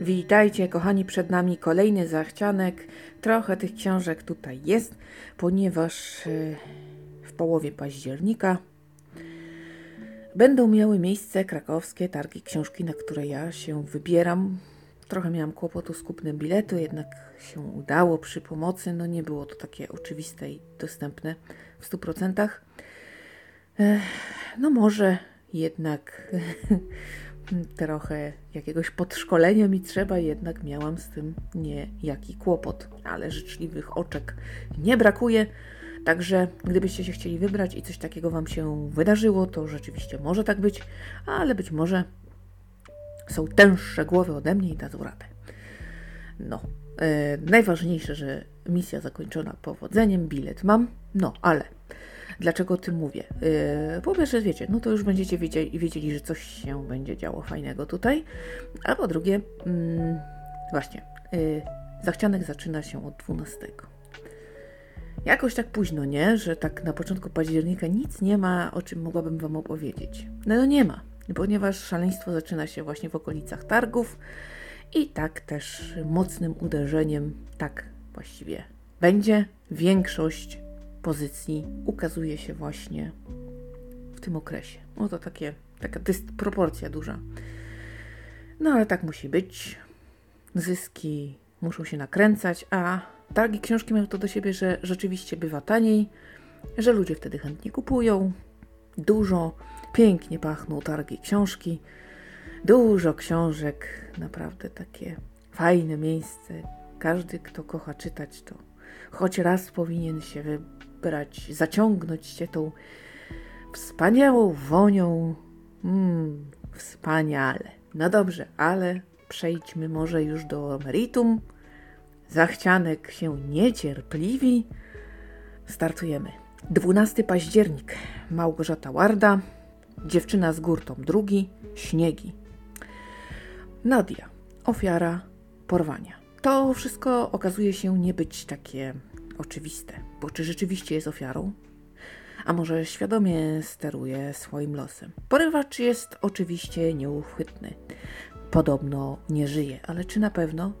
Witajcie, kochani, przed nami kolejny zachcianek. Trochę tych książek tutaj jest, ponieważ e, w połowie października będą miały miejsce krakowskie targi książki, na które ja się wybieram. Trochę miałam kłopotu z kupnem biletu, jednak się udało przy pomocy. No nie było to takie oczywiste i dostępne w 100%. Ech, No może jednak trochę jakiegoś podszkolenia mi trzeba, jednak miałam z tym niejaki kłopot, ale życzliwych oczek nie brakuje. Także gdybyście się chcieli wybrać i coś takiego Wam się wydarzyło, to rzeczywiście może tak być, ale być może są tęższe głowy ode mnie i dadzą radę. No, e, najważniejsze, że misja zakończona powodzeniem, bilet mam, no ale dlaczego o tym mówię? E, po pierwsze, wiecie, no to już będziecie wiedzieli, wiedzieli, że coś się będzie działo fajnego tutaj, a po drugie, mm, właśnie, e, zachcianek zaczyna się od 12. Jakoś tak późno, nie? Że tak na początku października nic nie ma, o czym mogłabym Wam opowiedzieć. No, no nie ma, ponieważ szaleństwo zaczyna się właśnie w okolicach targów i tak też mocnym uderzeniem, tak właściwie będzie. Większość pozycji ukazuje się właśnie w tym okresie. No to takie, taka dysproporcja duża. No ale tak musi być. Zyski muszą się nakręcać, a targi książki mają to do siebie, że rzeczywiście bywa taniej, że ludzie wtedy chętnie kupują. Dużo, pięknie pachną targi książki. Dużo książek, naprawdę takie fajne miejsce. Każdy, kto kocha czytać, to choć raz powinien się wybrać, zaciągnąć się tą wspaniałą wonią. Mmm, wspaniale. No dobrze, ale przejdźmy może już do meritum. Zachcianek się niecierpliwi. Startujemy. 12 październik. Małgorzata Warda. Dziewczyna z górtą drugi. Śniegi. Nadia. Ofiara porwania. To wszystko okazuje się nie być takie oczywiste, bo czy rzeczywiście jest ofiarą? A może świadomie steruje swoim losem? Porywacz jest oczywiście nieuchwytny. Podobno nie żyje, ale czy na pewno?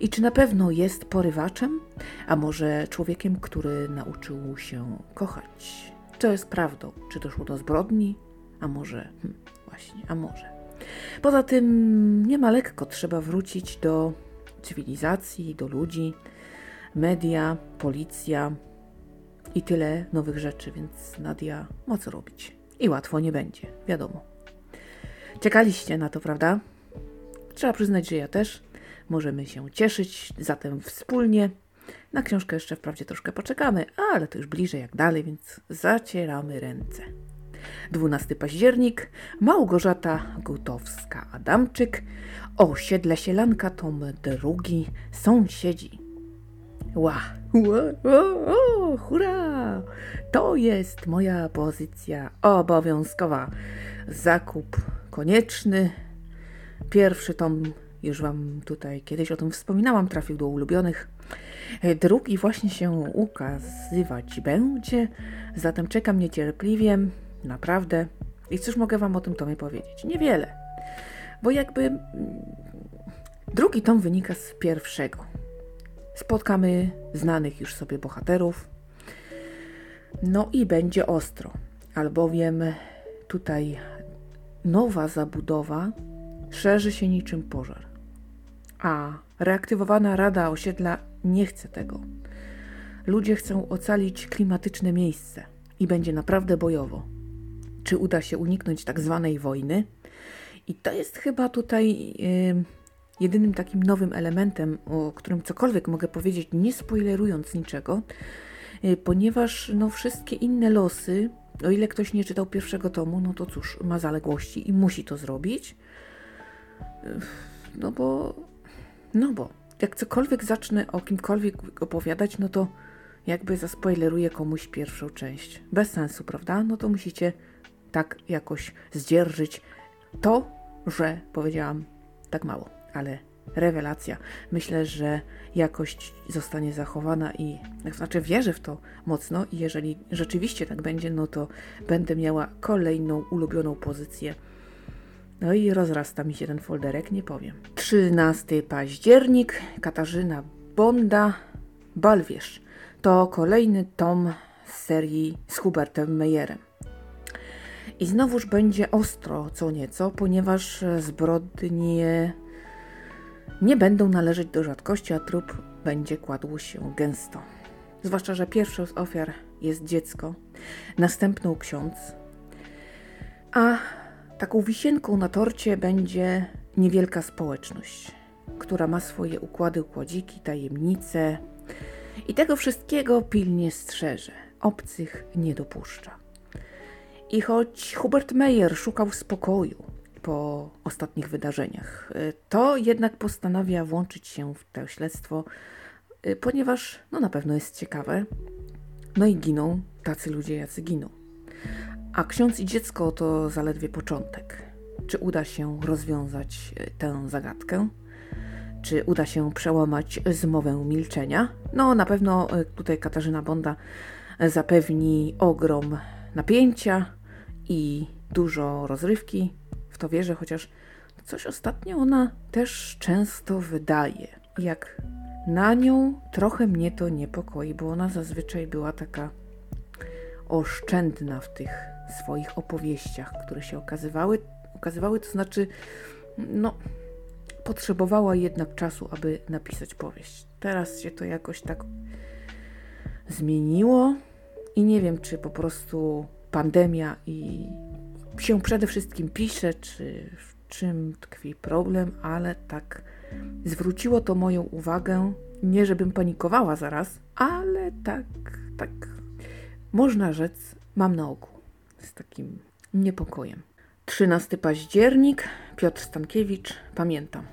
I czy na pewno jest porywaczem? A może człowiekiem, który nauczył się kochać? Co jest prawdą? Czy doszło do zbrodni? A może, hm, właśnie, a może. Poza tym nie ma lekko, trzeba wrócić do cywilizacji, do ludzi, media, policja i tyle nowych rzeczy, więc Nadia ma co robić. I łatwo nie będzie, wiadomo. Czekaliście na to, prawda? Trzeba przyznać, że ja też. Możemy się cieszyć zatem wspólnie. Na książkę jeszcze wprawdzie troszkę poczekamy, ale to już bliżej jak dalej, więc zacieramy ręce. 12 październik, Małgorzata Gutowska-Adamczyk, osiedle Sielanka, tom drugi, sąsiedzi. Ła, ła, o, o, hurra! To jest moja pozycja obowiązkowa. Zakup konieczny. Pierwszy tom, już Wam tutaj kiedyś o tym wspominałam, trafił do ulubionych. Drugi właśnie się ukazywać będzie, zatem czekam niecierpliwie, naprawdę. I cóż mogę Wam o tym tomie powiedzieć? Niewiele, bo jakby mm, drugi tom wynika z pierwszego. Spotkamy znanych już sobie bohaterów, no i będzie ostro, albowiem tutaj nowa zabudowa szerzy się niczym pożar. A reaktywowana Rada Osiedla nie chce tego. Ludzie chcą ocalić klimatyczne miejsce i będzie naprawdę bojowo. Czy uda się uniknąć tak zwanej wojny? I to jest chyba tutaj jedynym takim nowym elementem, o którym cokolwiek mogę powiedzieć, nie spoilerując niczego, yy, ponieważ no, wszystkie inne losy, o ile ktoś nie czytał pierwszego tomu, no to cóż, ma zaległości i musi to zrobić. No bo, no bo, jak cokolwiek zacznę o kimkolwiek opowiadać, no to jakby zaspoileruję komuś pierwszą część. Bez sensu, prawda? No to musicie tak jakoś zdzierżyć to, że powiedziałam tak mało, ale rewelacja. Myślę, że jakość zostanie zachowana i znaczy wierzę w to mocno i jeżeli rzeczywiście tak będzie, no to będę miała kolejną ulubioną pozycję No i rozrasta mi się ten folderek, nie powiem. 13 październik, Katarzyna Bonda, Balwierz. To kolejny tom z serii z Hubertem Meyerem. I znowuż będzie ostro co nieco, ponieważ zbrodnie nie będą należeć do rzadkości, a trup będzie kładł się gęsto. Zwłaszcza, że pierwszą z ofiar jest dziecko, następną ksiądz, a taką wisienką na torcie będzie niewielka społeczność, która ma swoje układy, układziki, tajemnice i tego wszystkiego pilnie strzeże, obcych nie dopuszcza. I choć Hubert Meyer szukał spokoju po ostatnich wydarzeniach, to jednak postanawia włączyć się w to śledztwo, ponieważ no na pewno jest ciekawe. No i giną tacy ludzie, jacy giną. A ksiądz i dziecko to zaledwie początek. Czy uda się rozwiązać e, tę zagadkę? Czy uda się przełamać zmowę milczenia? No, na pewno tutaj Katarzyna Bonda zapewni ogrom napięcia i dużo rozrywki. W to wierzę, chociaż coś ostatnio ona też często wydaje. Jak na nią trochę mnie to niepokoi, bo ona zazwyczaj była taka oszczędna w tych swoich opowieściach, które się okazywały. Okazywały, to znaczy, no, potrzebowała jednak czasu, aby napisać powieść. Teraz się to jakoś tak zmieniło i nie wiem, czy po prostu pandemia i się przede wszystkim pisze, czy w czym tkwi problem, ale tak zwróciło to moją uwagę. Nie, żebym panikowała zaraz, ale tak, tak można rzec, mam na oku z takim niepokojem. 13 październik, Piotr Stankiewicz, pamiętam.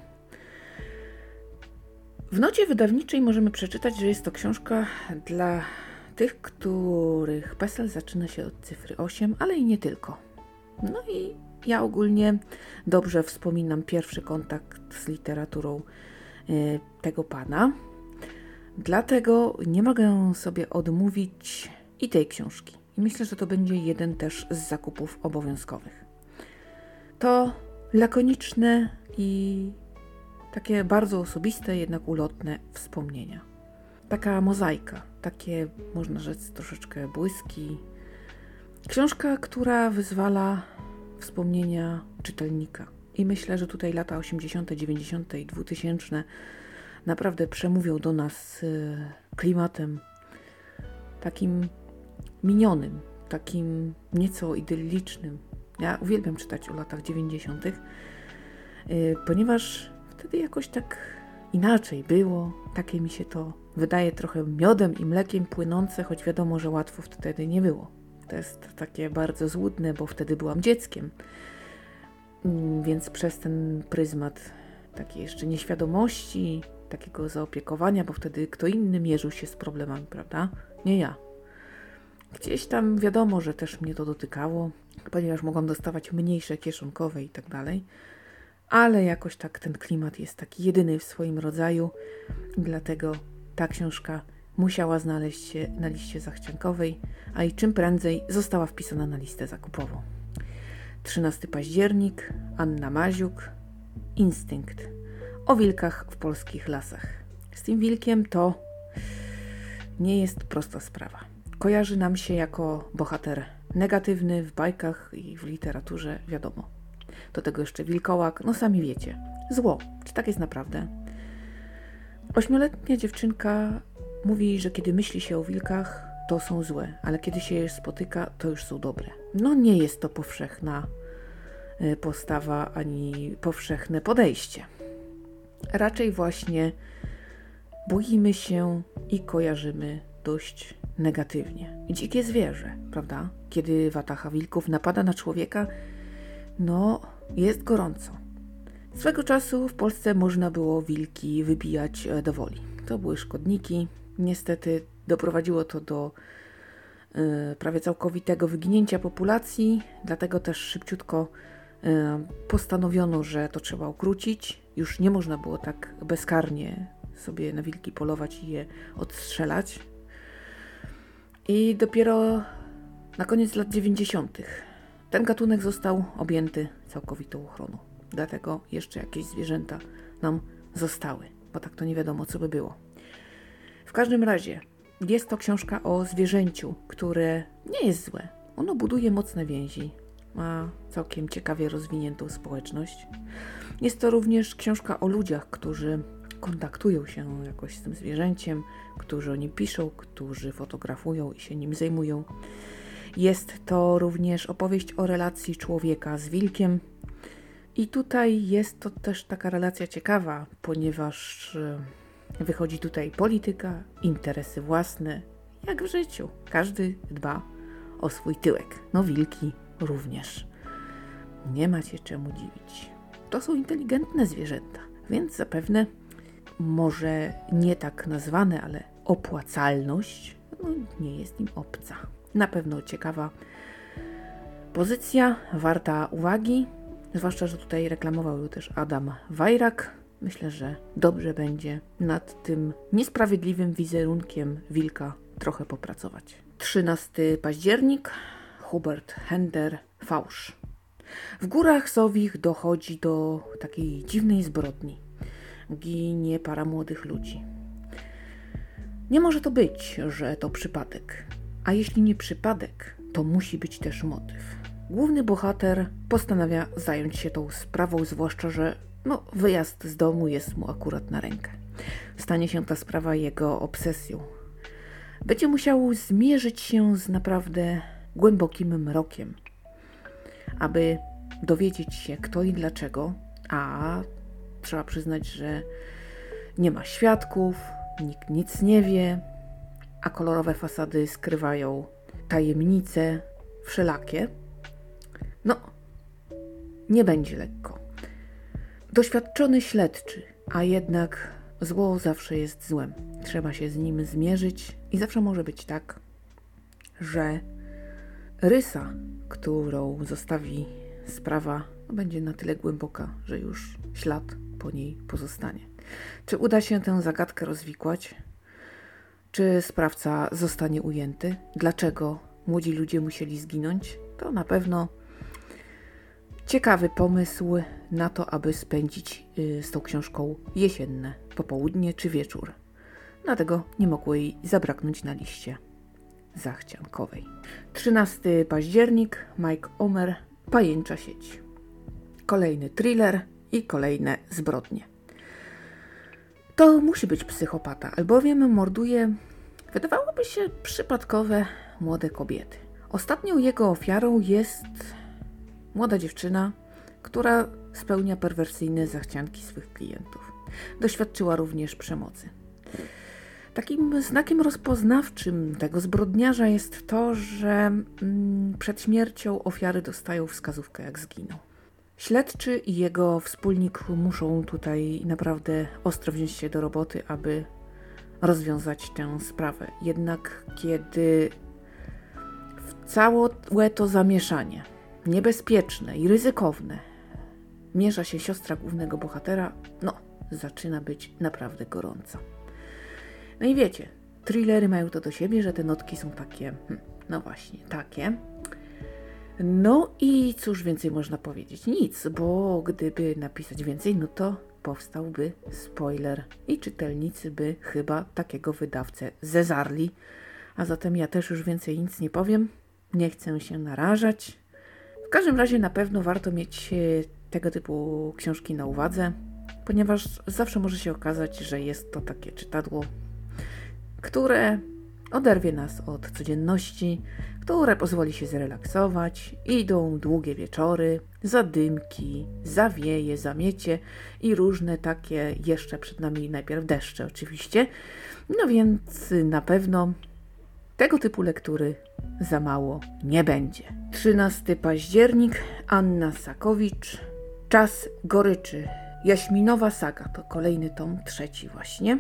W nocie wydawniczej możemy przeczytać, że jest to książka dla tych, których PESEL zaczyna się od cyfry 8, ale i nie tylko. No i ja ogólnie dobrze wspominam pierwszy kontakt z literaturą y, tego pana. Dlatego nie mogę sobie odmówić i tej książki. I myślę, że to będzie jeden też z zakupów obowiązkowych. To lakoniczne i takie bardzo osobiste, jednak ulotne wspomnienia. Taka mozaika, takie można rzec troszeczkę błyski. Książka, która wyzwala wspomnienia czytelnika. I myślę, że tutaj lata 80., 90. i 2000 naprawdę przemówią do nas y, klimatem takim minionym, takim nieco idyllicznym. Ja uwielbiam czytać o latach 90., y, ponieważ wtedy jakoś tak inaczej było. Takie mi się to wydaje trochę miodem i mlekiem płynące, choć wiadomo, że łatwo wtedy nie było. To jest takie bardzo złudne, bo wtedy byłam dzieckiem. Mm, więc przez ten pryzmat takiej jeszcze nieświadomości, takiego zaopiekowania, bo wtedy kto inny mierzył się z problemami, prawda? Nie ja. Gdzieś tam wiadomo, że też mnie to dotykało, ponieważ mogłam dostawać mniejsze kieszonkowe i tak dalej, ale jakoś tak ten klimat jest taki jedyny w swoim rodzaju, dlatego ta książka musiała znaleźć się na liście zachciankowej, a i czym prędzej została wpisana na listę zakupową. 13 październik, Anna Maziuk, Instynkt o wilkach w polskich lasach. Z tym wilkiem to nie jest prosta sprawa kojarzy nam się jako bohater negatywny w bajkach i w literaturze, wiadomo. Do tego jeszcze wilkołak, no sami wiecie. Zło. Czy tak jest naprawdę? Ośmioletnia dziewczynka mówi, że kiedy myśli się o wilkach, to są złe, ale kiedy się je spotyka, to już są dobre. No nie jest to powszechna e, postawa ani powszechne podejście. Raczej właśnie boimy się i kojarzymy dość negatywnie. Dzikie zwierzę, prawda? Kiedy watacha wilków napada na człowieka, no jest gorąco. Swego czasu w Polsce można było wilki wybijać e, do woli. To były szkodniki. Niestety doprowadziło to do y, prawie całkowitego wyginięcia populacji, dlatego też szybciutko y, postanowiono, że to trzeba ukrócić. Już nie można było tak bezkarnie sobie na wilki polować i je odstrzelać. I dopiero na koniec lat 90. ten gatunek został objęty całkowitą ochroną. Dlatego jeszcze jakieś zwierzęta nam zostały, bo tak to nie wiadomo, co by było. W każdym razie jest to książka o zwierzęciu, które nie jest złe. Ono buduje mocne więzi, ma całkiem ciekawie rozwiniętą społeczność. Jest to również książka o ludziach, którzy kontaktują się jakoś z tym zwierzęciem, którzy o nim piszą, którzy fotografują i się nim zajmują. Jest to również opowieść o relacji człowieka z wilkiem. I tutaj jest to też taka relacja ciekawa, ponieważ e, wychodzi tutaj polityka, interesy własne, jak w życiu. Każdy dba o swój tyłek. No, wilki również. Nie macie czemu dziwić. To są inteligentne zwierzęta, więc zapewne może nie tak nazwane, ale opłacalność no, nie jest im obca. Na pewno ciekawa pozycja, warta uwagi, zwłaszcza, że tutaj reklamował ją też Adam Wajrak. Myślę, że dobrze będzie nad tym niesprawiedliwym wizerunkiem wilka trochę popracować. 13 październik, Hubert Hender, Fałsz. W górach Sowich dochodzi do takiej dziwnej zbrodni. Ginie para młodych ludzi. Nie może to być, że to przypadek. A jeśli nie przypadek, to musi być też motyw. Główny bohater postanawia zająć się tą sprawą, zwłaszcza, że no, wyjazd z domu jest mu akurat na rękę. Stanie się ta sprawa jego obsesją. Będzie musiał zmierzyć się z naprawdę głębokim mrokiem, aby dowiedzieć się kto i dlaczego, a trzeba przyznać, że nie ma świadków, nikt nic nie wie, a kolorowe fasady skrywają tajemnice wszelakie. No, nie będzie lekko. Doświadczony śledczy, a jednak zło zawsze jest złem. Trzeba się z nim zmierzyć i zawsze może być tak, że rysa, którą zostawi sprawa, będzie na tyle głęboka, że już ślad po niej pozostanie. Czy uda się tę zagadkę rozwikłać? Czy sprawca zostanie ujęty? Dlaczego młodzi ludzie musieli zginąć? To na pewno ciekawy pomysł na to, aby spędzić y, z tą książką jesienne popołudnie czy wieczór. Dlatego nie mogło jej zabraknąć na liście zachciankowej. 13 październik, Mike Omer, Pajęcza sieć. Kolejny thriller i kolejne zbrodnie. To musi być psychopata, albowiem morduje, wydawałoby się, przypadkowe młode kobiety. Ostatnią jego ofiarą jest młoda dziewczyna, która spełnia perwersyjne zachcianki swych klientów. Doświadczyła również przemocy. Takim znakiem rozpoznawczym tego zbrodniarza jest to, że mm, przed śmiercią ofiary dostają wskazówkę, jak zginął. Śledczy i jego wspólnik muszą tutaj naprawdę ostro wziąć się do roboty, aby rozwiązać tę sprawę. Jednak kiedy w całe to zamieszanie, niebezpieczne i ryzykowne, mierza się siostra głównego bohatera, no, zaczyna być naprawdę gorąca. No i wiecie, thrillery mają to do siebie, że te notki są takie, hmm, no właśnie, takie. No i cóż więcej można powiedzieć? Nic, bo gdyby napisać więcej, no to powstałby spoiler i czytelnicy by chyba takiego wydawcę zezarli. A zatem ja też już więcej nic nie powiem. Nie chcę się narażać. Każdym razie na pewno warto mieć e, tego typu książki na uwadze, ponieważ zawsze może się okazać, że jest to takie czytadło, które oderwie nas od codzienności, które pozwoli się zrelaksować. Idą długie wieczory, zadymki, zawieje, zamiecie i różne takie jeszcze przed nami najpierw deszcze oczywiście. No więc na pewno tego typu lektury za mało nie będzie. 13 październik, Anna Sakowicz, Czas goryczy. Jaśminowa saga to kolejny tom, trzeci właśnie.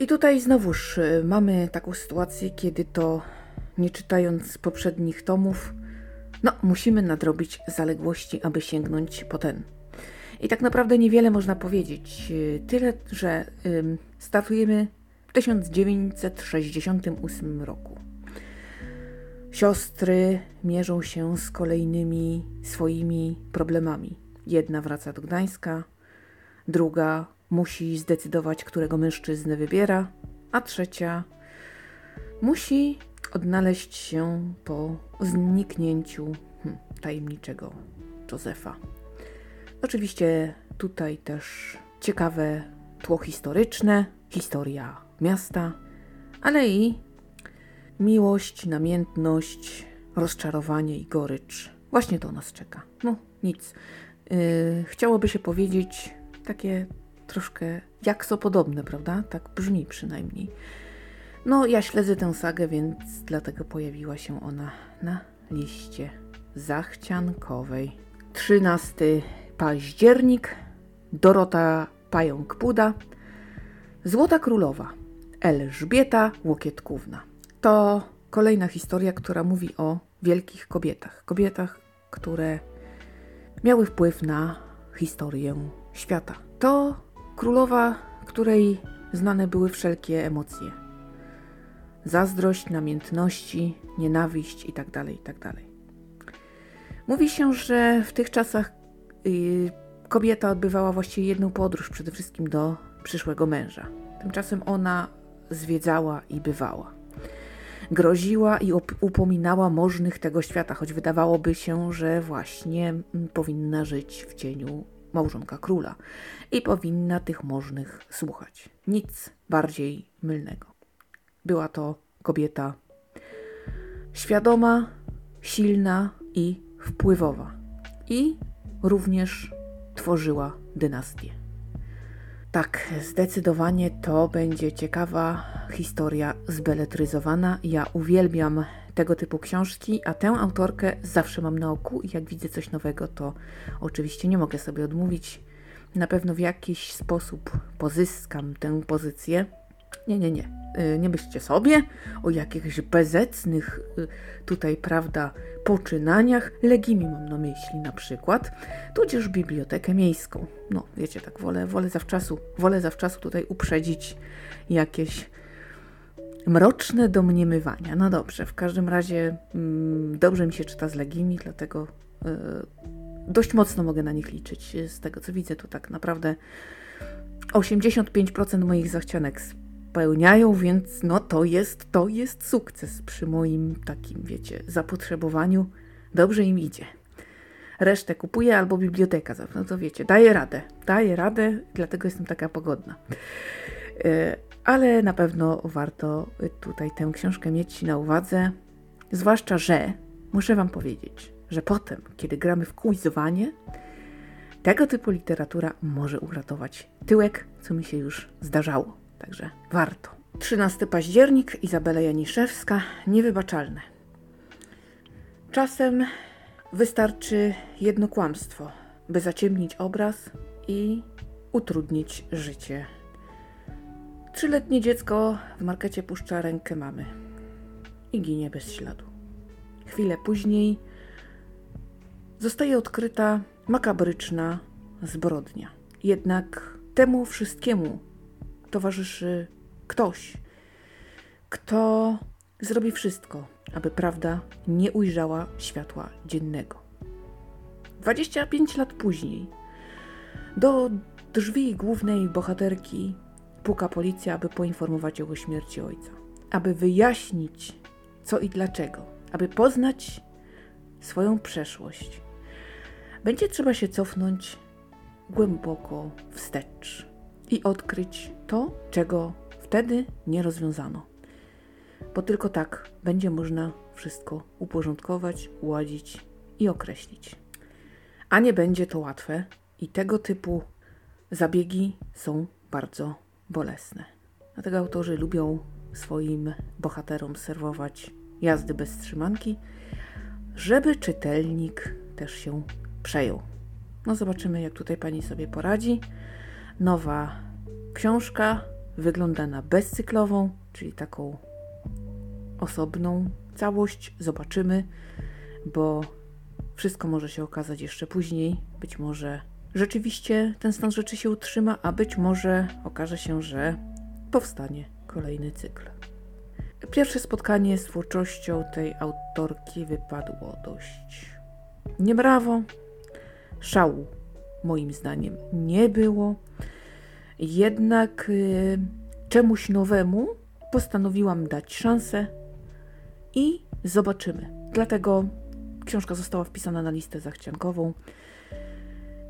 I tutaj znowuż y, mamy taką sytuację, kiedy to nie czytając poprzednich tomów, no musimy nadrobić zaległości, aby sięgnąć po ten. I tak naprawdę niewiele można powiedzieć. Y, tyle, że startujemy w 1968 roku. Siostry mierzą się z kolejnymi swoimi problemami. Jedna wraca do Gdańska, druga musi zdecydować, którego mężczyznę wybiera, a trzecia musi odnaleźć się po zniknięciu hmm, tajemniczego Józefa. Oczywiście tutaj też ciekawe tło historyczne, historia miasta, ale i miłość, namiętność, rozczarowanie i gorycz. Właśnie to nas czeka. No, nic. Yy, chciałoby się powiedzieć takie troszkę jakso podobne, prawda? Tak brzmi przynajmniej. No, ja śledzę tę sagę, więc dlatego pojawiła się ona na liście zachciankowej. 13 październik, Dorota Pająk-Puda, Złota Królowa, Elżbieta Łokietkówna. To kolejna historia, która mówi o wielkich kobietach. Kobietach, które miały wpływ na historię świata. To królowa, której znane były wszelkie emocje. Zazdrość, namiętności, nienawiść itd., tak itd. Tak mówi się, że w tych czasach yy, kobieta odbywała właściwie jedną podróż, przede wszystkim do przyszłego męża. Tymczasem ona zwiedzała i bywała. Groziła i upominała możnych tego świata, choć wydawałoby się, że właśnie mm, powinna żyć w cieniu małżonka króla i powinna tych możnych słuchać. Nic bardziej mylnego. Była to kobieta świadoma, silna i wpływowa. I również tworzyła dynastię. Tak, zdecydowanie to będzie ciekawa historia zbeletryzowana. Ja uwielbiam tego typu książki, a tę autorkę zawsze mam na oku i jak widzę coś nowego, to oczywiście nie mogę sobie odmówić. Na pewno w jakiś sposób pozyskam tę pozycję. Nie, nie, nie. Y, nie myślcie sobie o jakichś bezecnych y, tutaj, prawda, poczynaniach. Legimi mam na myśli na przykład, tudzież bibliotekę miejską. No, wiecie, tak wolę, wolę zawczasu, wolę zawczasu tutaj uprzedzić jakieś mroczne domniemywania. No dobrze, w każdym razie mm, dobrze mi się czyta z Legimi, dlatego y, dość mocno mogę na nich liczyć. Z tego co widzę, to tak naprawdę 85% moich zachcianek spełniają, więc no to jest, to jest sukces przy moim takim, wiecie, zapotrzebowaniu. Dobrze im idzie. Resztę kupuję albo biblioteka, no to wiecie, daję radę, daję radę, dlatego jestem taka pogodna. E, ale na pewno warto tutaj tę książkę mieć na uwadze, zwłaszcza, że muszę Wam powiedzieć, że potem, kiedy gramy w quizowanie, tego typu literatura może uratować tyłek, co mi się już zdarzało. Także warto. 13 październik, Izabela Janiszewska, niewybaczalne. Czasem wystarczy jedno kłamstwo, by zaciemnić obraz i utrudnić życie. Trzyletnie dziecko w markecie puszcza rękę mamy i ginie bez śladu. Chwilę później zostaje odkryta makabryczna zbrodnia. Jednak temu wszystkiemu towarzyszy ktoś, kto zrobi wszystko, aby prawda nie ujrzała światła dziennego. 25 lat później do drzwi głównej bohaterki puka policja, aby poinformować o śmierci ojca, aby wyjaśnić co i dlaczego, aby poznać swoją przeszłość. Będzie trzeba się cofnąć głęboko wstecz i odkryć to, czego wtedy nie rozwiązano. Bo tylko tak będzie można wszystko uporządkować, uładzić i określić. A nie będzie to łatwe i tego typu zabiegi są bardzo bolesne. Dlatego autorzy lubią swoim bohaterom serwować jazdy bez trzymanki, żeby czytelnik też się przejął. No zobaczymy, jak tutaj pani sobie poradzi. Nowa książka wygląda na bezcyklową, czyli taką osobną całość. Zobaczymy, bo wszystko może się okazać jeszcze później. Być może rzeczywiście ten stan rzeczy się utrzyma, a być może okaże się, że powstanie kolejny cykl. Pierwsze spotkanie z twórczością tej autorki wypadło dość niebrawo. Szału, moim zdaniem, nie było. Jednak y, czemuś nowemu postanowiłam dać szansę i zobaczymy. Dlatego książka została wpisana na listę zachciankową.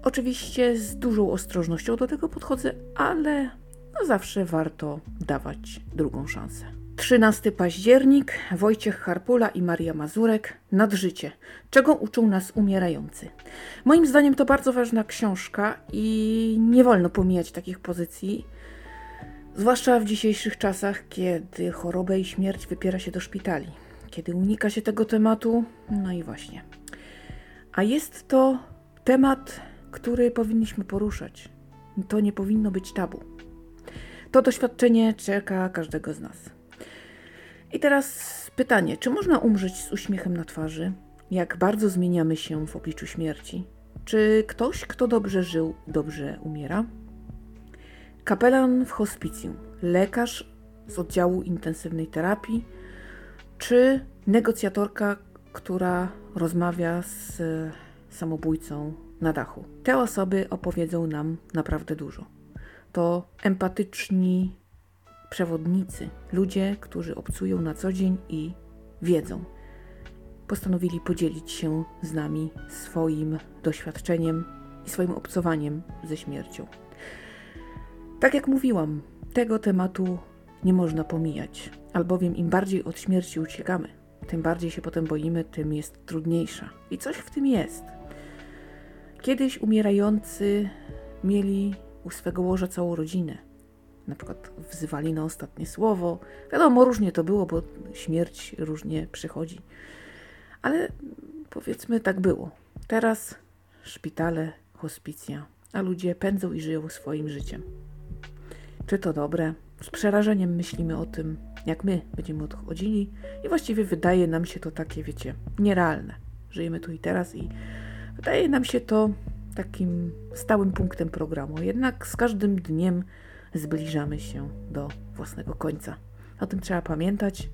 Oczywiście z dużą ostrożnością do tego podchodzę, ale no zawsze warto dawać drugą szansę. 13 październik, Wojciech Harpula i Maria Mazurek, Nadżycie. Czego uczą nas umierający? Moim zdaniem to bardzo ważna książka i nie wolno pomijać takich pozycji, zwłaszcza w dzisiejszych czasach, kiedy chorobę i śmierć wypiera się do szpitali, kiedy unika się tego tematu, no i właśnie. A jest to temat, który powinniśmy poruszać. To nie powinno być tabu. To doświadczenie czeka każdego z nas. I teraz pytanie, czy można umrzeć z uśmiechem na twarzy? Jak bardzo zmieniamy się w obliczu śmierci? Czy ktoś, kto dobrze żył, dobrze umiera? Kapelan w hospicjum, lekarz z oddziału intensywnej terapii, czy negocjatorka, która rozmawia z samobójcą na dachu. Te osoby opowiedzą nam naprawdę dużo. To empatyczni przewodnicy, ludzie, którzy obcują na co dzień i wiedzą. Postanowili podzielić się z nami swoim doświadczeniem i swoim obcowaniem ze śmiercią. Tak jak mówiłam, tego tematu nie można pomijać, albowiem im bardziej od śmierci uciekamy, tym bardziej się potem boimy, tym jest trudniejsza. I coś w tym jest. Kiedyś umierający mieli u swego łoża całą rodzinę na przykład wzywali na ostatnie słowo. Wiadomo, różnie to było, bo śmierć różnie przychodzi. Ale powiedzmy tak było. Teraz szpitale, hospicja, a ludzie pędzą i żyją swoim życiem. Czy to dobre? Z przerażeniem myślimy o tym, jak my będziemy odchodzili, i właściwie wydaje nam się to takie, wiecie, nierealne. Żyjemy tu i teraz, i wydaje nam się to takim stałym punktem programu. Jednak z każdym dniem zbliżamy się do własnego końca. O tym trzeba pamiętać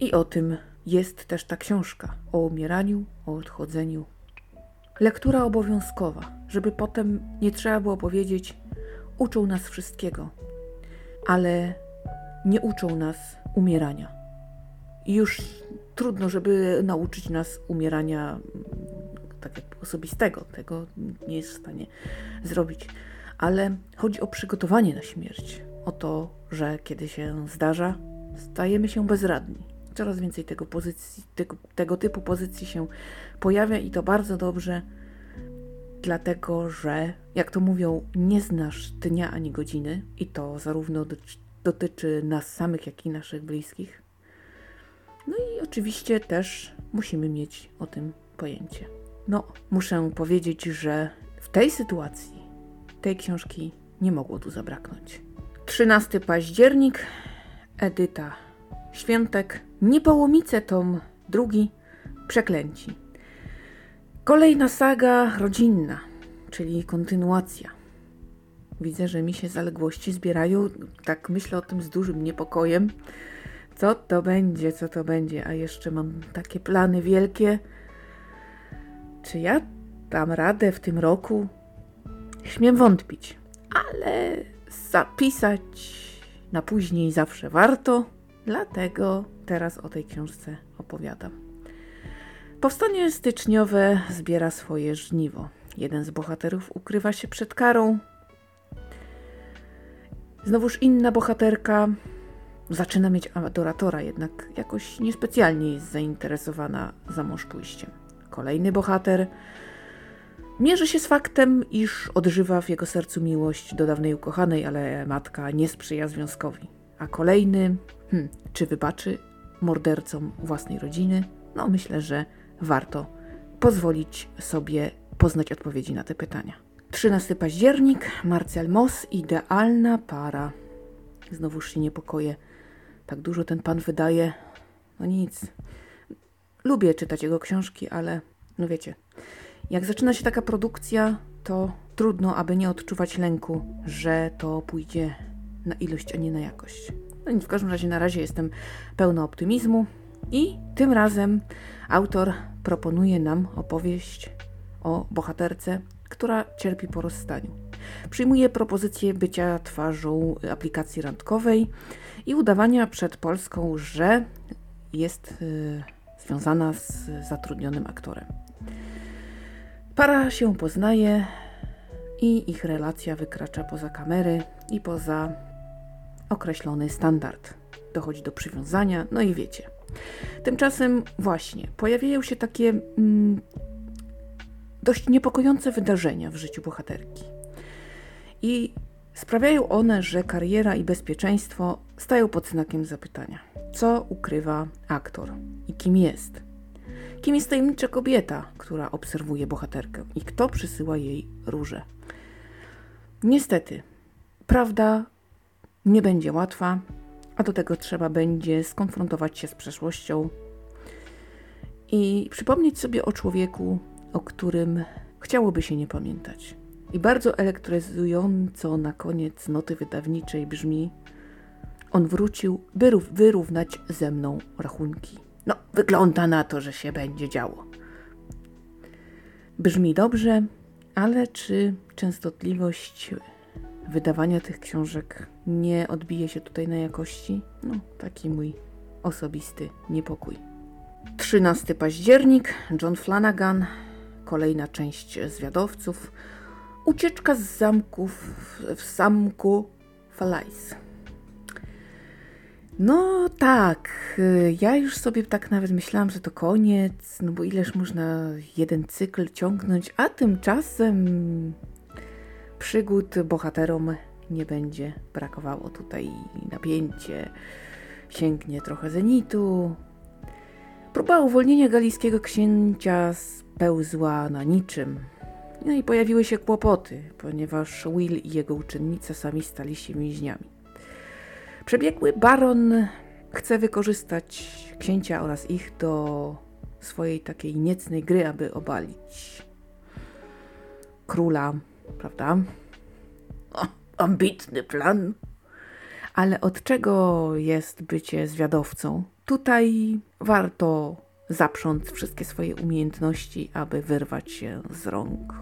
i o tym jest też ta książka o umieraniu, o odchodzeniu. Lektura obowiązkowa, żeby potem nie trzeba było powiedzieć, uczą nas wszystkiego, ale nie uczą nas umierania. I już trudno, żeby nauczyć nas umierania mm, tak jak osobistego. Tego nie jest w stanie zrobić ale chodzi o przygotowanie na śmierć, o to, że kiedy się zdarza, stajemy się bezradni. Coraz więcej tego, pozycji, tego, tego typu pozycji się pojawia i to bardzo dobrze, dlatego że, jak to mówią, nie znasz dnia ani godziny, i to zarówno dotyczy nas samych, jak i naszych bliskich. No i oczywiście też musimy mieć o tym pojęcie. No, muszę powiedzieć, że w tej sytuacji tej książki nie mogło tu zabraknąć. 13 październik, Edyta Świętek, Niepołomice, tom drugi, Przeklęci. Kolejna saga rodzinna, czyli kontynuacja. Widzę, że mi się zaległości zbierają, tak myślę o tym z dużym niepokojem. Co to będzie, co to będzie, a jeszcze mam takie plany wielkie. Czy ja dam radę w tym roku Śmiem wątpić, ale zapisać na później zawsze warto, dlatego teraz o tej książce opowiadam. Powstanie styczniowe zbiera swoje żniwo. Jeden z bohaterów ukrywa się przed karą. Znowuż inna bohaterka zaczyna mieć adoratora, jednak jakoś niespecjalnie jest zainteresowana za mąż pójściem. Kolejny bohater Mierzy się z faktem, iż odżywa w jego sercu miłość do dawnej ukochanej, ale matka nie sprzyja związkowi. A kolejny, hmm, czy wybaczy mordercom własnej rodziny? No, myślę, że warto pozwolić sobie poznać odpowiedzi na te pytania. 13 październik, Marcel Moss, idealna para. Znowuż się niepokoję. Tak dużo ten pan wydaje. No nic. Lubię czytać jego książki, ale no wiecie, jak zaczyna się taka produkcja, to trudno, aby nie odczuwać lęku, że to pójdzie na ilość, a nie na jakość. No w każdym razie na razie jestem pełna optymizmu i tym razem autor proponuje nam opowieść o bohaterce, która cierpi po rozstaniu. Przyjmuje propozycję bycia twarzą aplikacji randkowej i udawania przed Polską, że jest y, związana z zatrudnionym aktorem. Para się poznaje i ich relacja wykracza poza kamery i poza określony standard. Dochodzi do przywiązania, no i wiecie. Tymczasem właśnie pojawiają się takie mm, dość niepokojące wydarzenia w życiu bohaterki. I sprawiają one, że kariera i bezpieczeństwo stają pod znakiem zapytania. Co ukrywa aktor i kim jest? Kim jest tajemnicza kobieta, która obserwuje bohaterkę i kto przysyła jej róże? Niestety, prawda nie będzie łatwa, a do tego trzeba będzie skonfrontować się z przeszłością i przypomnieć sobie o człowieku, o którym chciałoby się nie pamiętać. I bardzo elektryzująco na koniec noty wydawniczej brzmi: On wrócił, by wyrównać ze mną rachunki. No, wygląda na to, że się będzie działo. Brzmi dobrze, ale czy częstotliwość wydawania tych książek nie odbije się tutaj na jakości? No, taki mój osobisty niepokój. 13 październik, John Flanagan, kolejna część zwiadowców. Ucieczka z zamków w zamku Falais. No tak, ja już sobie tak nawet myślałam, że to koniec, no bo ileż można jeden cykl ciągnąć, a tymczasem przygód bohaterom nie będzie brakowało. Tutaj napięcie sięgnie trochę zenitu. Próba uwolnienia galijskiego księcia spełzła na niczym. No i pojawiły się kłopoty, ponieważ Will i jego uczennica sami stali się więźniami. Przebiegły baron chce wykorzystać księcia oraz ich do swojej takiej niecnej gry, aby obalić króla, prawda? O, ambitny plan. Ale od czego jest bycie zwiadowcą? Tutaj warto zaprząc wszystkie swoje umiejętności, aby wyrwać się z rąk.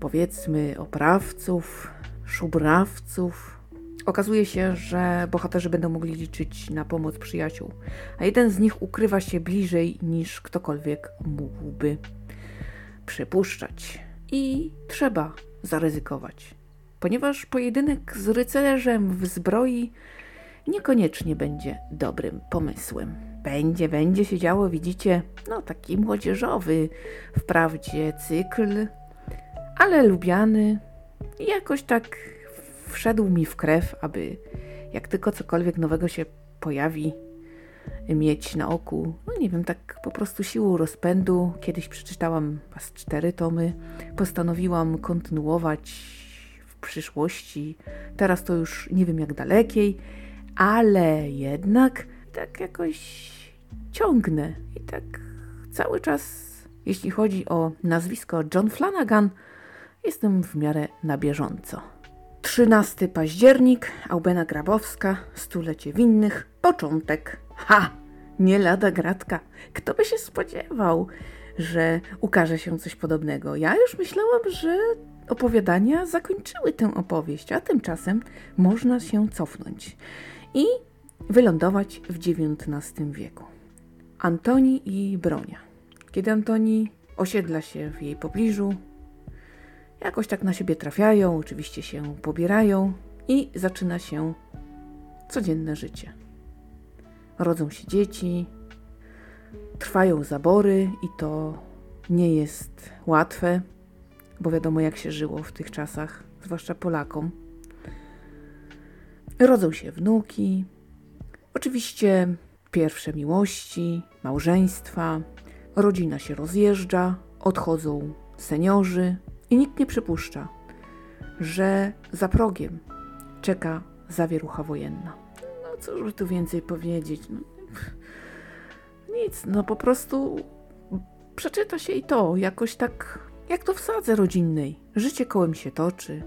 Powiedzmy oprawców, szubrawców. Okazuje się, że bohaterzy będą mogli liczyć na pomoc przyjaciół, a jeden z nich ukrywa się bliżej niż ktokolwiek mógłby przypuszczać. I trzeba zaryzykować, ponieważ pojedynek z rycerzem w zbroi niekoniecznie będzie dobrym pomysłem. Będzie, będzie się działo, widzicie, no taki młodzieżowy, wprawdzie cykl, ale lubiany i jakoś tak wszedł mi w krew, aby jak tylko cokolwiek nowego się pojawi, mieć na oku, no nie wiem, tak po prostu siłą rozpędu. Kiedyś przeczytałam was cztery tomy, postanowiłam kontynuować w przyszłości. Teraz to już nie wiem jak dalekiej, ale jednak tak jakoś ciągnę i tak cały czas, jeśli chodzi o nazwisko John Flanagan, jestem w miarę na bieżąco. 13 październik, Aubena Grabowska, stulecie winnych, początek. Ha! Nie lada gratka. Kto by się spodziewał, że ukaże się coś podobnego? Ja już myślałam, że opowiadania zakończyły tę opowieść, a tymczasem można się cofnąć i wylądować w XIX wieku. Antoni i Bronia. Kiedy Antoni osiedla się w jej pobliżu, jakoś tak na siebie trafiają, oczywiście się pobierają i zaczyna się codzienne życie. Rodzą się dzieci, trwają zabory i to nie jest łatwe, bo wiadomo jak się żyło w tych czasach, zwłaszcza Polakom. Rodzą się wnuki, oczywiście pierwsze miłości, małżeństwa, rodzina się rozjeżdża, odchodzą seniorzy i nikt nie przypuszcza, że za progiem czeka zawierucha wojenna. No cóż by tu więcej powiedzieć? No, nic, no po prostu przeczyta się i to, jakoś tak, jak to w sadze rodzinnej. Życie kołem się toczy.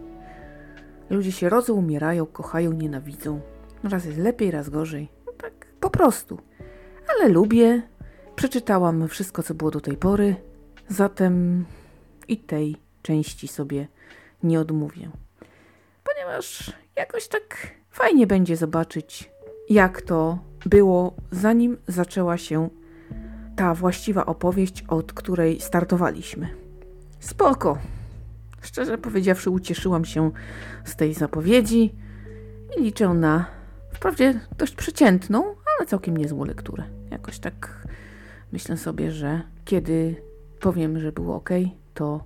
Ludzie się rodzą, umierają, kochają, nienawidzą Raz jest lepiej, raz gorzej. No tak, po prostu. Ale lubię. Przeczytałam wszystko, co było do tej pory, zatem i tej części sobie nie odmówię. Ponieważ jakoś tak fajnie będzie zobaczyć, jak to było, zanim zaczęła się ta właściwa opowieść, od której startowaliśmy. Spoko. Szczerze powiedziawszy, ucieszyłam się z tej zapowiedzi i liczę na wprawdzie dość przeciętną, ale całkiem niezłą lekturę. Jakoś tak myślę sobie, że kiedy powiem, że było ok, to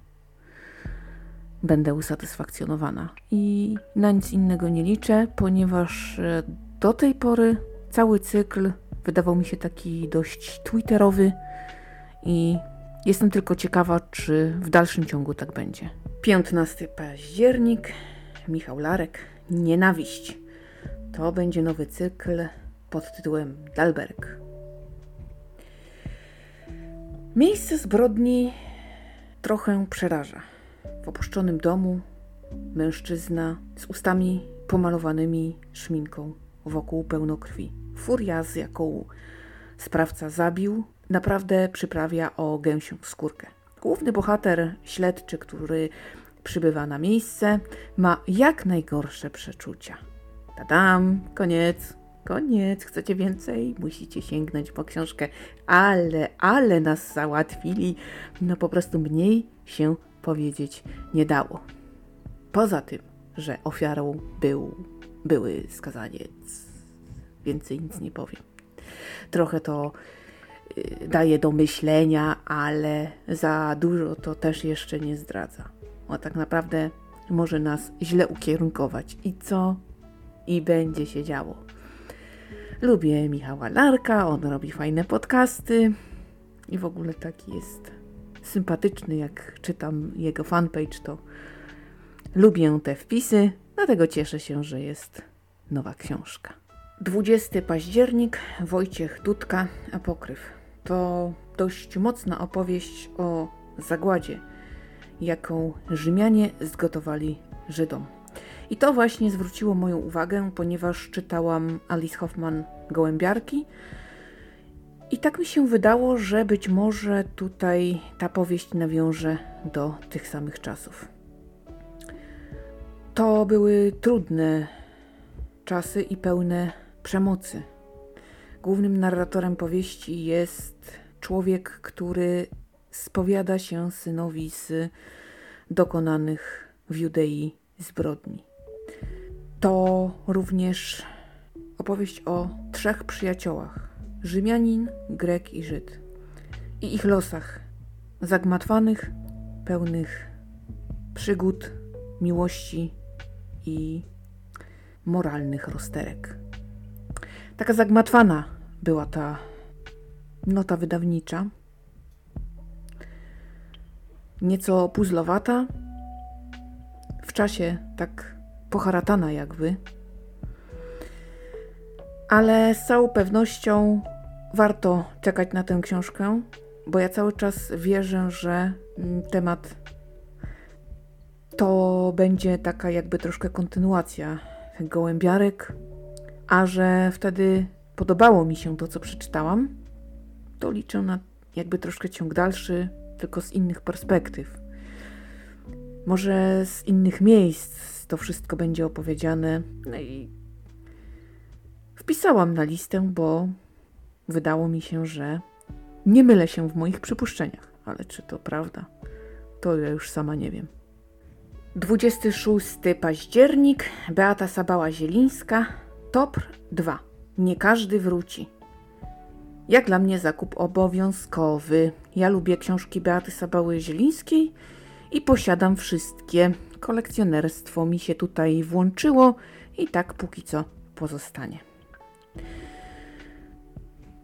będę usatysfakcjonowana. I na nic innego nie liczę, ponieważ e, do tej pory cały cykl wydawał mi się taki dość twitterowy i jestem tylko ciekawa, czy w dalszym ciągu tak będzie. 15 październik, Michał Larek, Nienawiść. To będzie nowy cykl pod tytułem Dalberg. Miejsce zbrodni trochę przeraża. W opuszczonym domu mężczyzna z ustami pomalowanymi szminką, wokół pełno krwi. Furia, z jaką sprawca zabił, naprawdę przyprawia o gęsią skórkę. Główny bohater, śledczy, który przybywa na miejsce, ma jak najgorsze przeczucia. Tadam, koniec, koniec, chcecie więcej? Musicie sięgnąć po książkę, ale, ale nas załatwili. No po prostu mniej się powiedzieć nie dało. Poza tym, że ofiarą był, były skazaniec. Więcej nic nie powiem. Trochę to y, daje do myślenia, ale za dużo to też jeszcze nie zdradza. Bo tak naprawdę może nas źle ukierunkować. I co? I będzie się działo. Lubię Michała Larka, on robi fajne podcasty i w ogóle taki jest sympatyczny, jak czytam jego fanpage, to lubię te wpisy, dlatego cieszę się, że jest nowa książka. 20 październik, Wojciech Dudka, Apokryf. To dość mocna opowieść o zagładzie, jaką Rzymianie zgotowali Żydom. I to właśnie zwróciło moją uwagę, ponieważ czytałam Alice Hoffman Gołębiarki, i tak mi się wydało, że być może tutaj ta powieść nawiąże do tych samych czasów. To były trudne czasy i pełne przemocy. Głównym narratorem powieści jest człowiek, który spowiada się synowi z dokonanych w Judei zbrodni. To również opowieść o trzech przyjaciołach Rzymianin, Grek i Żyd. I ich losach, zagmatwanych, pełnych przygód, miłości i moralnych rozterek. Taka zagmatwana była ta nota wydawnicza. Nieco puzzlowata, w czasie tak poharatana jakby, ale z całą pewnością warto czekać na tę książkę, bo ja cały czas wierzę, że temat to będzie taka jakby troszkę kontynuacja gołębiarek, a że wtedy podobało mi się to, co przeczytałam, to liczę na jakby troszkę ciąg dalszy, tylko z innych perspektyw. Może z innych miejsc to wszystko będzie opowiedziane. No i wpisałam na listę, bo wydało mi się, że nie mylę się w moich przypuszczeniach, ale czy to prawda, to ja już sama nie wiem. 26 październik, Beata Sabała-Zielińska, TOPR 2. Nie każdy wróci. Jak dla mnie zakup obowiązkowy. Ja lubię książki Beaty Sabały-Zielińskiej i posiadam wszystkie. Kolekcjonerstwo mi się tutaj włączyło i tak póki co pozostanie.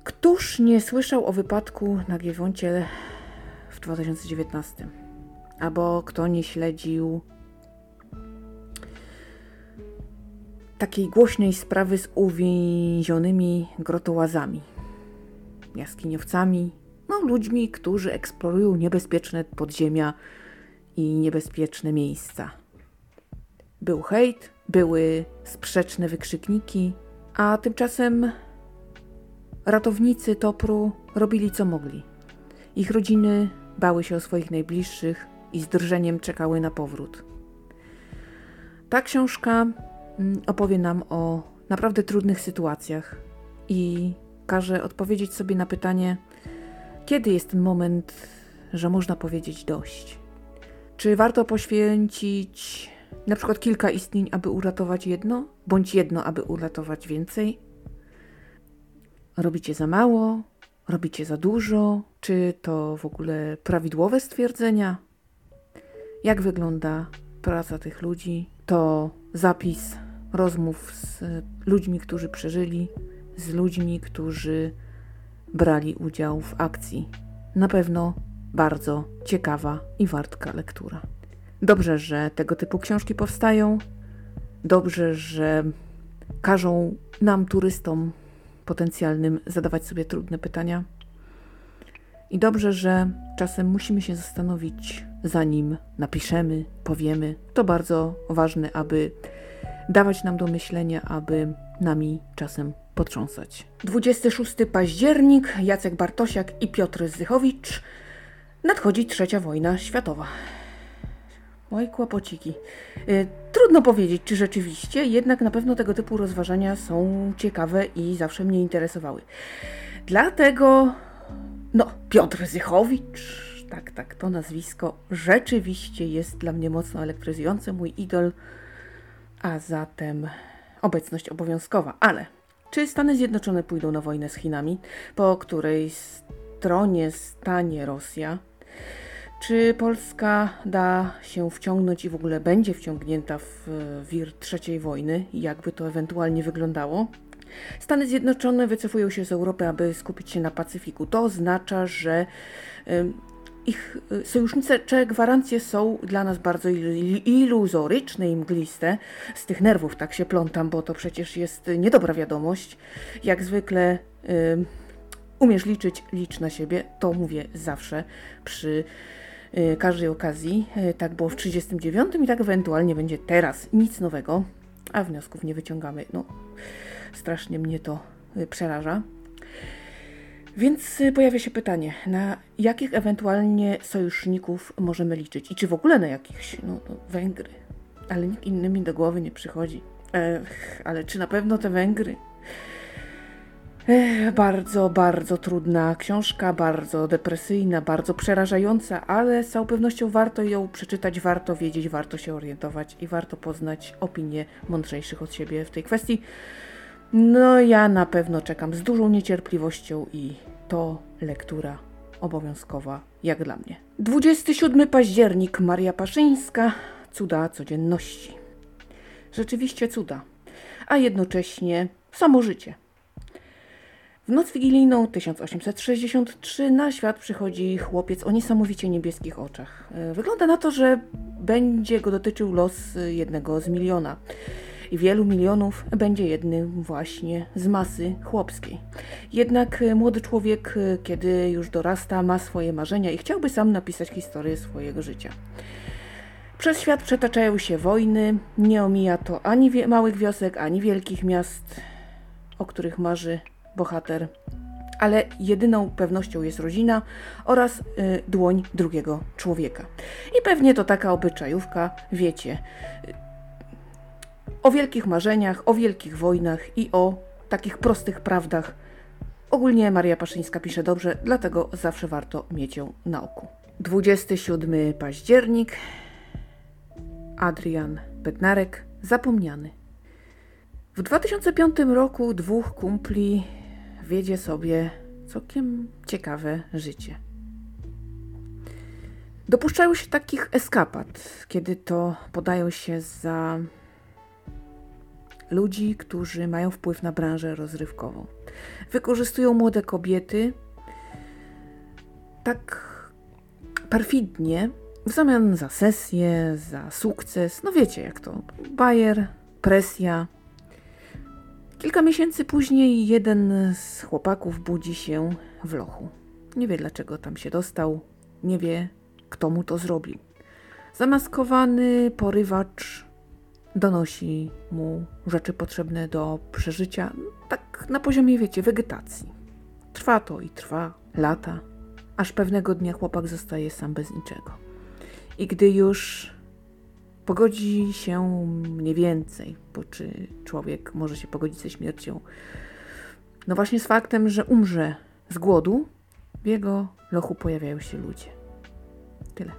Któż nie słyszał o wypadku na Giewoncie w 2019? Albo kto nie śledził takiej głośnej sprawy z uwięzionymi grotołazami, jaskiniowcami, no ludźmi, którzy eksplorują niebezpieczne podziemia i niebezpieczne miejsca. Był hejt, były sprzeczne wykrzykniki, A tymczasem ratownicy Topru robili co mogli. Ich rodziny bały się o swoich najbliższych i z drżeniem czekały na powrót. Ta książka mm, opowie nam o naprawdę trudnych sytuacjach i każe odpowiedzieć sobie na pytanie, kiedy jest ten moment, że można powiedzieć dość. Czy warto poświęcić na przykład kilka istnień, aby uratować jedno, bądź jedno, aby uratować więcej? Robicie za mało? Robicie za dużo? Czy to w ogóle prawidłowe stwierdzenia? Jak wygląda praca tych ludzi? To zapis rozmów z ludźmi, którzy przeżyli, z ludźmi, którzy brali udział w akcji. Na pewno bardzo ciekawa i wartka lektura. Dobrze, że tego typu książki powstają. Dobrze, że każą nam, turystom potencjalnym, zadawać sobie trudne pytania. I dobrze, że czasem musimy się zastanowić, zanim napiszemy, powiemy. To bardzo ważne, aby dawać nam do myślenia, aby nami czasem potrząsać. 26 październik, Jacek Bartosiak i Piotr Zychowicz. Nadchodzi trzecia wojna światowa. Oj, kłopociki. Y, trudno powiedzieć, czy rzeczywiście, jednak na pewno tego typu rozważania są ciekawe i zawsze mnie interesowały. Dlatego, no, Piotr Zychowicz, tak, tak, to nazwisko rzeczywiście jest dla mnie mocno elektryzujące, mój idol, a zatem obecność obowiązkowa. Ale czy Stany Zjednoczone pójdą na wojnę z Chinami, po której stronie stanie Rosja? Czy Polska da się wciągnąć i w ogóle będzie wciągnięta w wir trzeciej wojny? Jakby to ewentualnie wyglądało? Stany Zjednoczone wycofują się z Europy, aby skupić się na Pacyfiku. To oznacza, że ich y, sojusznicze gwarancje są dla nas bardzo iluzoryczne i mgliste. Z tych nerwów tak się plątam, bo to przecież jest niedobra wiadomość. Jak zwykle umiesz liczyć, licz na siebie. To mówię zawsze przy każdej okazji. Y, tak było w 39 i tak ewentualnie będzie teraz. Nic nowego, a wniosków nie wyciągamy. No, strasznie mnie to y, przeraża. Więc y, pojawia się pytanie, na jakich ewentualnie sojuszników możemy liczyć i czy w ogóle na jakichś? No, no Węgry. Ale nikt inny mi do głowy nie przychodzi. Ech, ale czy na pewno te Węgry? Bardzo, bardzo trudna książka, bardzo depresyjna, bardzo przerażająca, ale z całą pewnością warto ją przeczytać, warto wiedzieć, warto się orientować i warto poznać opinie mądrzejszych od siebie w tej kwestii. No ja na pewno czekam z dużą niecierpliwością i to lektura obowiązkowa jak dla mnie. 27 październik Maria Paszyńska Cuda codzienności. Rzeczywiście cuda, a jednocześnie samo życie. W noc wigilijną 1863 na świat przychodzi chłopiec o niesamowicie niebieskich oczach. Wygląda na to, że będzie go dotyczył los jednego z miliona i wielu milionów będzie jednym właśnie z masy chłopskiej. Jednak e, młody człowiek, e, kiedy już dorasta, ma swoje marzenia i chciałby sam napisać historię swojego życia. Przez świat przetaczają się wojny, nie omija to ani małych wiosek, ani wielkich miast, o których marzy bohater, ale jedyną pewnością jest rodzina oraz y, dłoń drugiego człowieka. I pewnie to taka obyczajówka, wiecie, o wielkich marzeniach, o wielkich wojnach i o takich prostych prawdach. Ogólnie Maria Paszyńska pisze dobrze, dlatego zawsze warto mieć ją na oku. 27 październik. Adrian Bednarek, zapomniany. W 2005 roku dwóch kumpli wiedzie sobie całkiem ciekawe życie. Dopuszczają się takich eskapad, kiedy to podają się za ludzi, którzy mają wpływ na branżę rozrywkową. Wykorzystują młode kobiety tak perfidnie w zamian za sesję, za sukces. No wiecie jak to. Bajer, presja. Kilka miesięcy później jeden z chłopaków budzi się w lochu. Nie wie dlaczego tam się dostał, nie wie kto mu to zrobił. Zamaskowany porywacz donosi mu rzeczy potrzebne do przeżycia, tak na poziomie, wiecie, wegetacji. Trwa to i trwa lata, aż pewnego dnia chłopak zostaje sam bez niczego. I gdy już pogodzi się mniej więcej, bo czy człowiek może się pogodzić ze śmiercią, no właśnie z faktem, że umrze z głodu, w jego lochu pojawiają się ludzie. Tyle.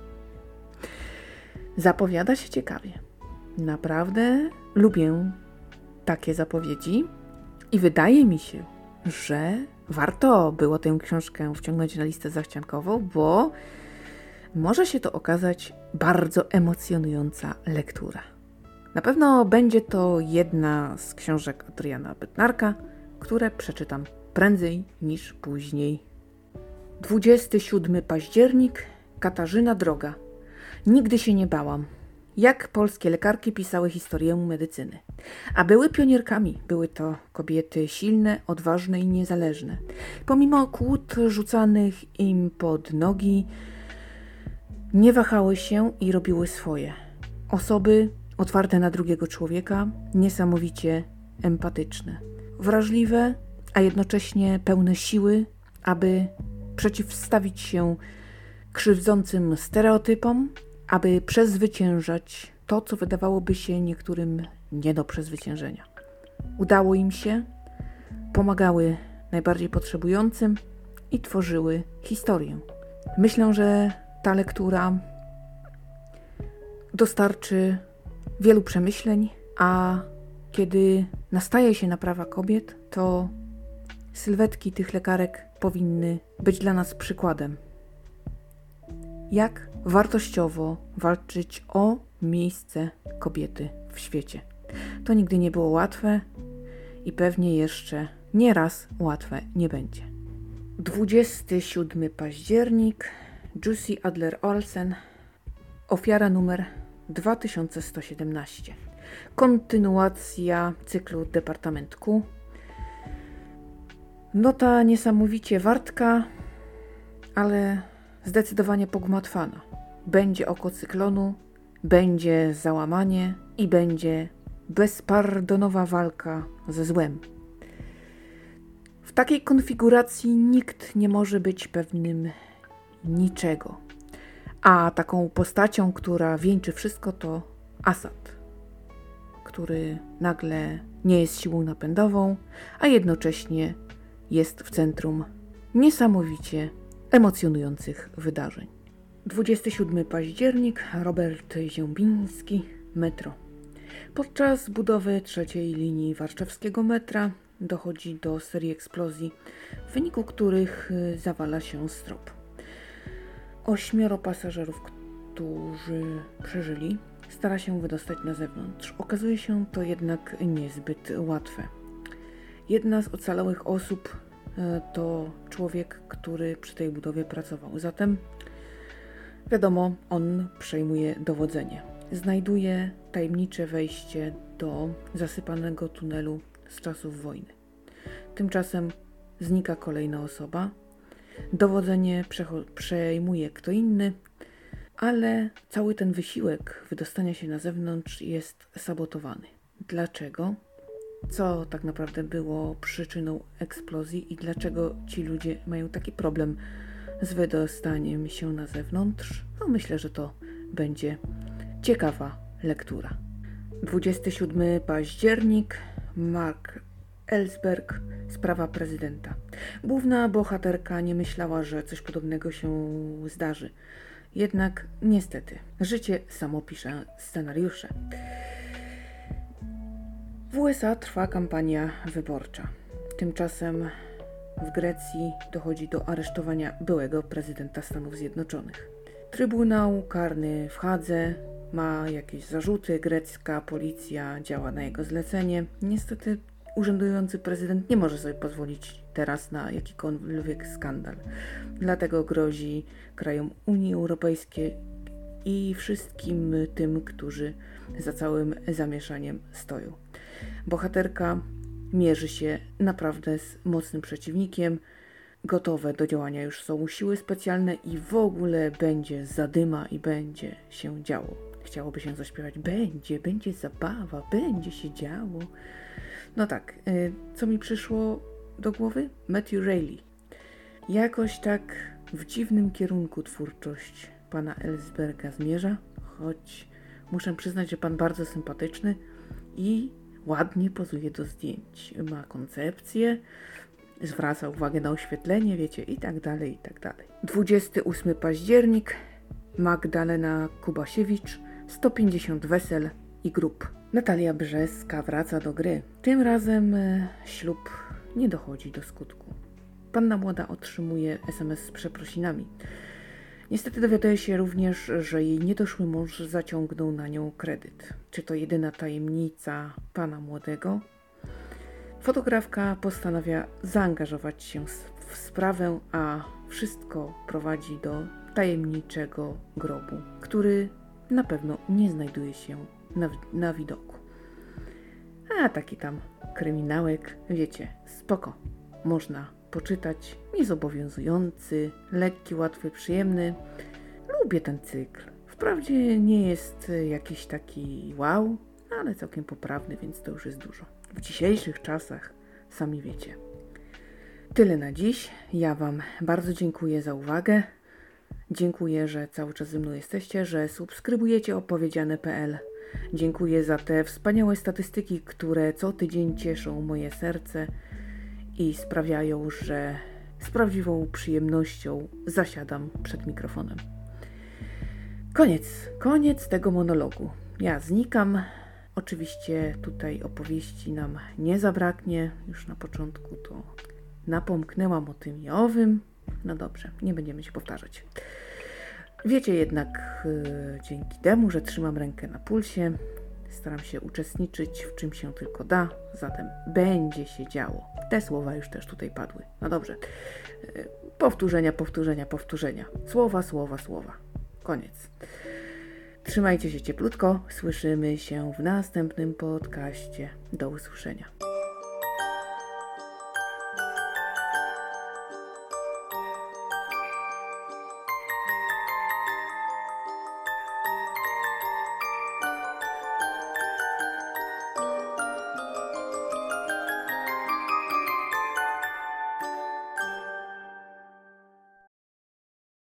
Zapowiada się ciekawie. Naprawdę lubię takie zapowiedzi i wydaje mi się, że warto było tę książkę wciągnąć na listę zachciankową, bo może się to okazać bardzo emocjonująca lektura. Na pewno będzie to jedna z książek Adriana Bednarka, które przeczytam prędzej niż później. 27 październik, Katarzyna Droga. Nigdy się nie bałam. Jak polskie lekarki pisały historię medycyny. A były pionierkami. Były to kobiety silne, odważne i niezależne. Pomimo kłód rzucanych im pod nogi, nie wahały się i robiły swoje. Osoby otwarte na drugiego człowieka, niesamowicie empatyczne, wrażliwe, a jednocześnie pełne siły, aby przeciwstawić się krzywdzącym stereotypom, aby przezwyciężać to, co wydawałoby się niektórym nie do przezwyciężenia. Udało im się, pomagały najbardziej potrzebującym i tworzyły historię. Myślę, że ta lektura dostarczy wielu przemyśleń, a kiedy nastaje się na prawa kobiet, to sylwetki tych lekarek powinny być dla nas przykładem. Jak wartościowo walczyć o miejsce kobiety w świecie. To nigdy nie było łatwe i pewnie jeszcze nieraz łatwe nie będzie. 27 październik Jussi Adler Olsen Ofiara numer 2117 Kontynuacja cyklu Departament Q Nota niesamowicie wartka, ale zdecydowanie pogmatwana. Będzie oko cyklonu, będzie załamanie i będzie bezpardonowa walka ze złem. W takiej konfiguracji nikt nie może być pewnym niczego. A taką postacią, która wieńczy wszystko, to Asad, który nagle nie jest siłą napędową, a jednocześnie jest w centrum niesamowicie emocjonujących wydarzeń. 27 październik, Robert Ziębiński, metro. Podczas budowy trzeciej linii warszawskiego metra dochodzi do serii eksplozji, w wyniku których y, zawala się strop. Ośmioro pasażerów, którzy przeżyli, stara się wydostać na zewnątrz. Okazuje się to jednak niezbyt łatwe. Jedna z ocalałych osób e, to człowiek, który przy tej budowie pracował. Zatem wiadomo, on przejmuje dowodzenie. Znajduje tajemnicze wejście do zasypanego tunelu z czasów wojny. Tymczasem znika kolejna osoba. Dowodzenie przejmuje kto inny, ale cały ten wysiłek wydostania się na zewnątrz jest sabotowany. Dlaczego? co tak naprawdę było przyczyną eksplozji i dlaczego ci ludzie mają taki problem z wydostaniem się na zewnątrz. No myślę, że to będzie ciekawa lektura. 27 październik, Mark Ellsberg, sprawa prezydenta. Główna bohaterka nie myślała, że coś podobnego się zdarzy. Jednak niestety, życie samo pisze scenariusze. W USA trwa kampania wyborcza. Tymczasem w Grecji dochodzi do aresztowania byłego prezydenta Stanów Zjednoczonych. Trybunał karny w Hadze ma jakieś zarzuty, grecka policja działa na jego zlecenie. Niestety urzędujący prezydent nie może sobie pozwolić teraz na jakikolwiek skandal. Dlatego grozi krajom Unii Europejskiej i wszystkim tym, którzy za całym zamieszaniem stoją. Bohaterka mierzy się naprawdę z mocnym przeciwnikiem. Gotowe do działania już są siły specjalne i w ogóle będzie zadyma i będzie się działo. chciałoby się zaśpiewać będzie, będzie zabawa, będzie się działo. No tak, y, co mi przyszło do głowy? Matthew Rayleigh. Jakoś tak w dziwnym kierunku twórczość pana Ellsberga zmierza, choć muszę przyznać, że pan bardzo sympatyczny i ładnie pozuje do zdjęć. Ma koncepcję, zwraca uwagę na oświetlenie, wiecie, i tak dalej, i tak dalej. 28 październik, Magdalena Kubasiewicz, 150 wesel i grup. Natalia Brzeska wraca do gry. Tym razem e, ślub nie dochodzi do skutku. Panna młoda otrzymuje SMS z przeprosinami. Niestety dowiaduje się również, że jej niedoszły mąż zaciągnął na nią kredyt. Czy to jedyna tajemnica pana młodego? Fotografka postanawia zaangażować się w sprawę, a wszystko prowadzi do tajemniczego grobu, który na pewno nie znajduje się na, na widoku. A taki tam kryminałek, wiecie, spoko. Można poczytać, niezobowiązujący, lekki, łatwy, przyjemny. Lubię ten cykl. Wprawdzie nie jest jakiś taki wow, ale całkiem poprawny, więc to już jest dużo. W dzisiejszych czasach, sami wiecie. Tyle na dziś. Ja Wam bardzo dziękuję za uwagę. Dziękuję, że cały czas ze mną jesteście, że subskrybujecie opowiedziane.pl. Dziękuję za te wspaniałe statystyki, które co tydzień cieszą moje serce i sprawiają, że z prawdziwą przyjemnością zasiadam przed mikrofonem. Koniec, koniec tego monologu. Ja znikam. Oczywiście tutaj opowieści nam nie zabraknie. Już na początku to napomknęłam o tym i owym. No dobrze, nie będziemy się powtarzać. Wiecie jednak yy, dzięki temu, że trzymam rękę na pulsie, staram się uczestniczyć w czym się tylko da, zatem będzie się działo. Te słowa już też tutaj padły. No dobrze. Yy, powtórzenia, powtórzenia, powtórzenia. Słowa, słowa, słowa. Koniec. Trzymajcie się cieplutko. Słyszymy się w następnym podcaście. Do usłyszenia.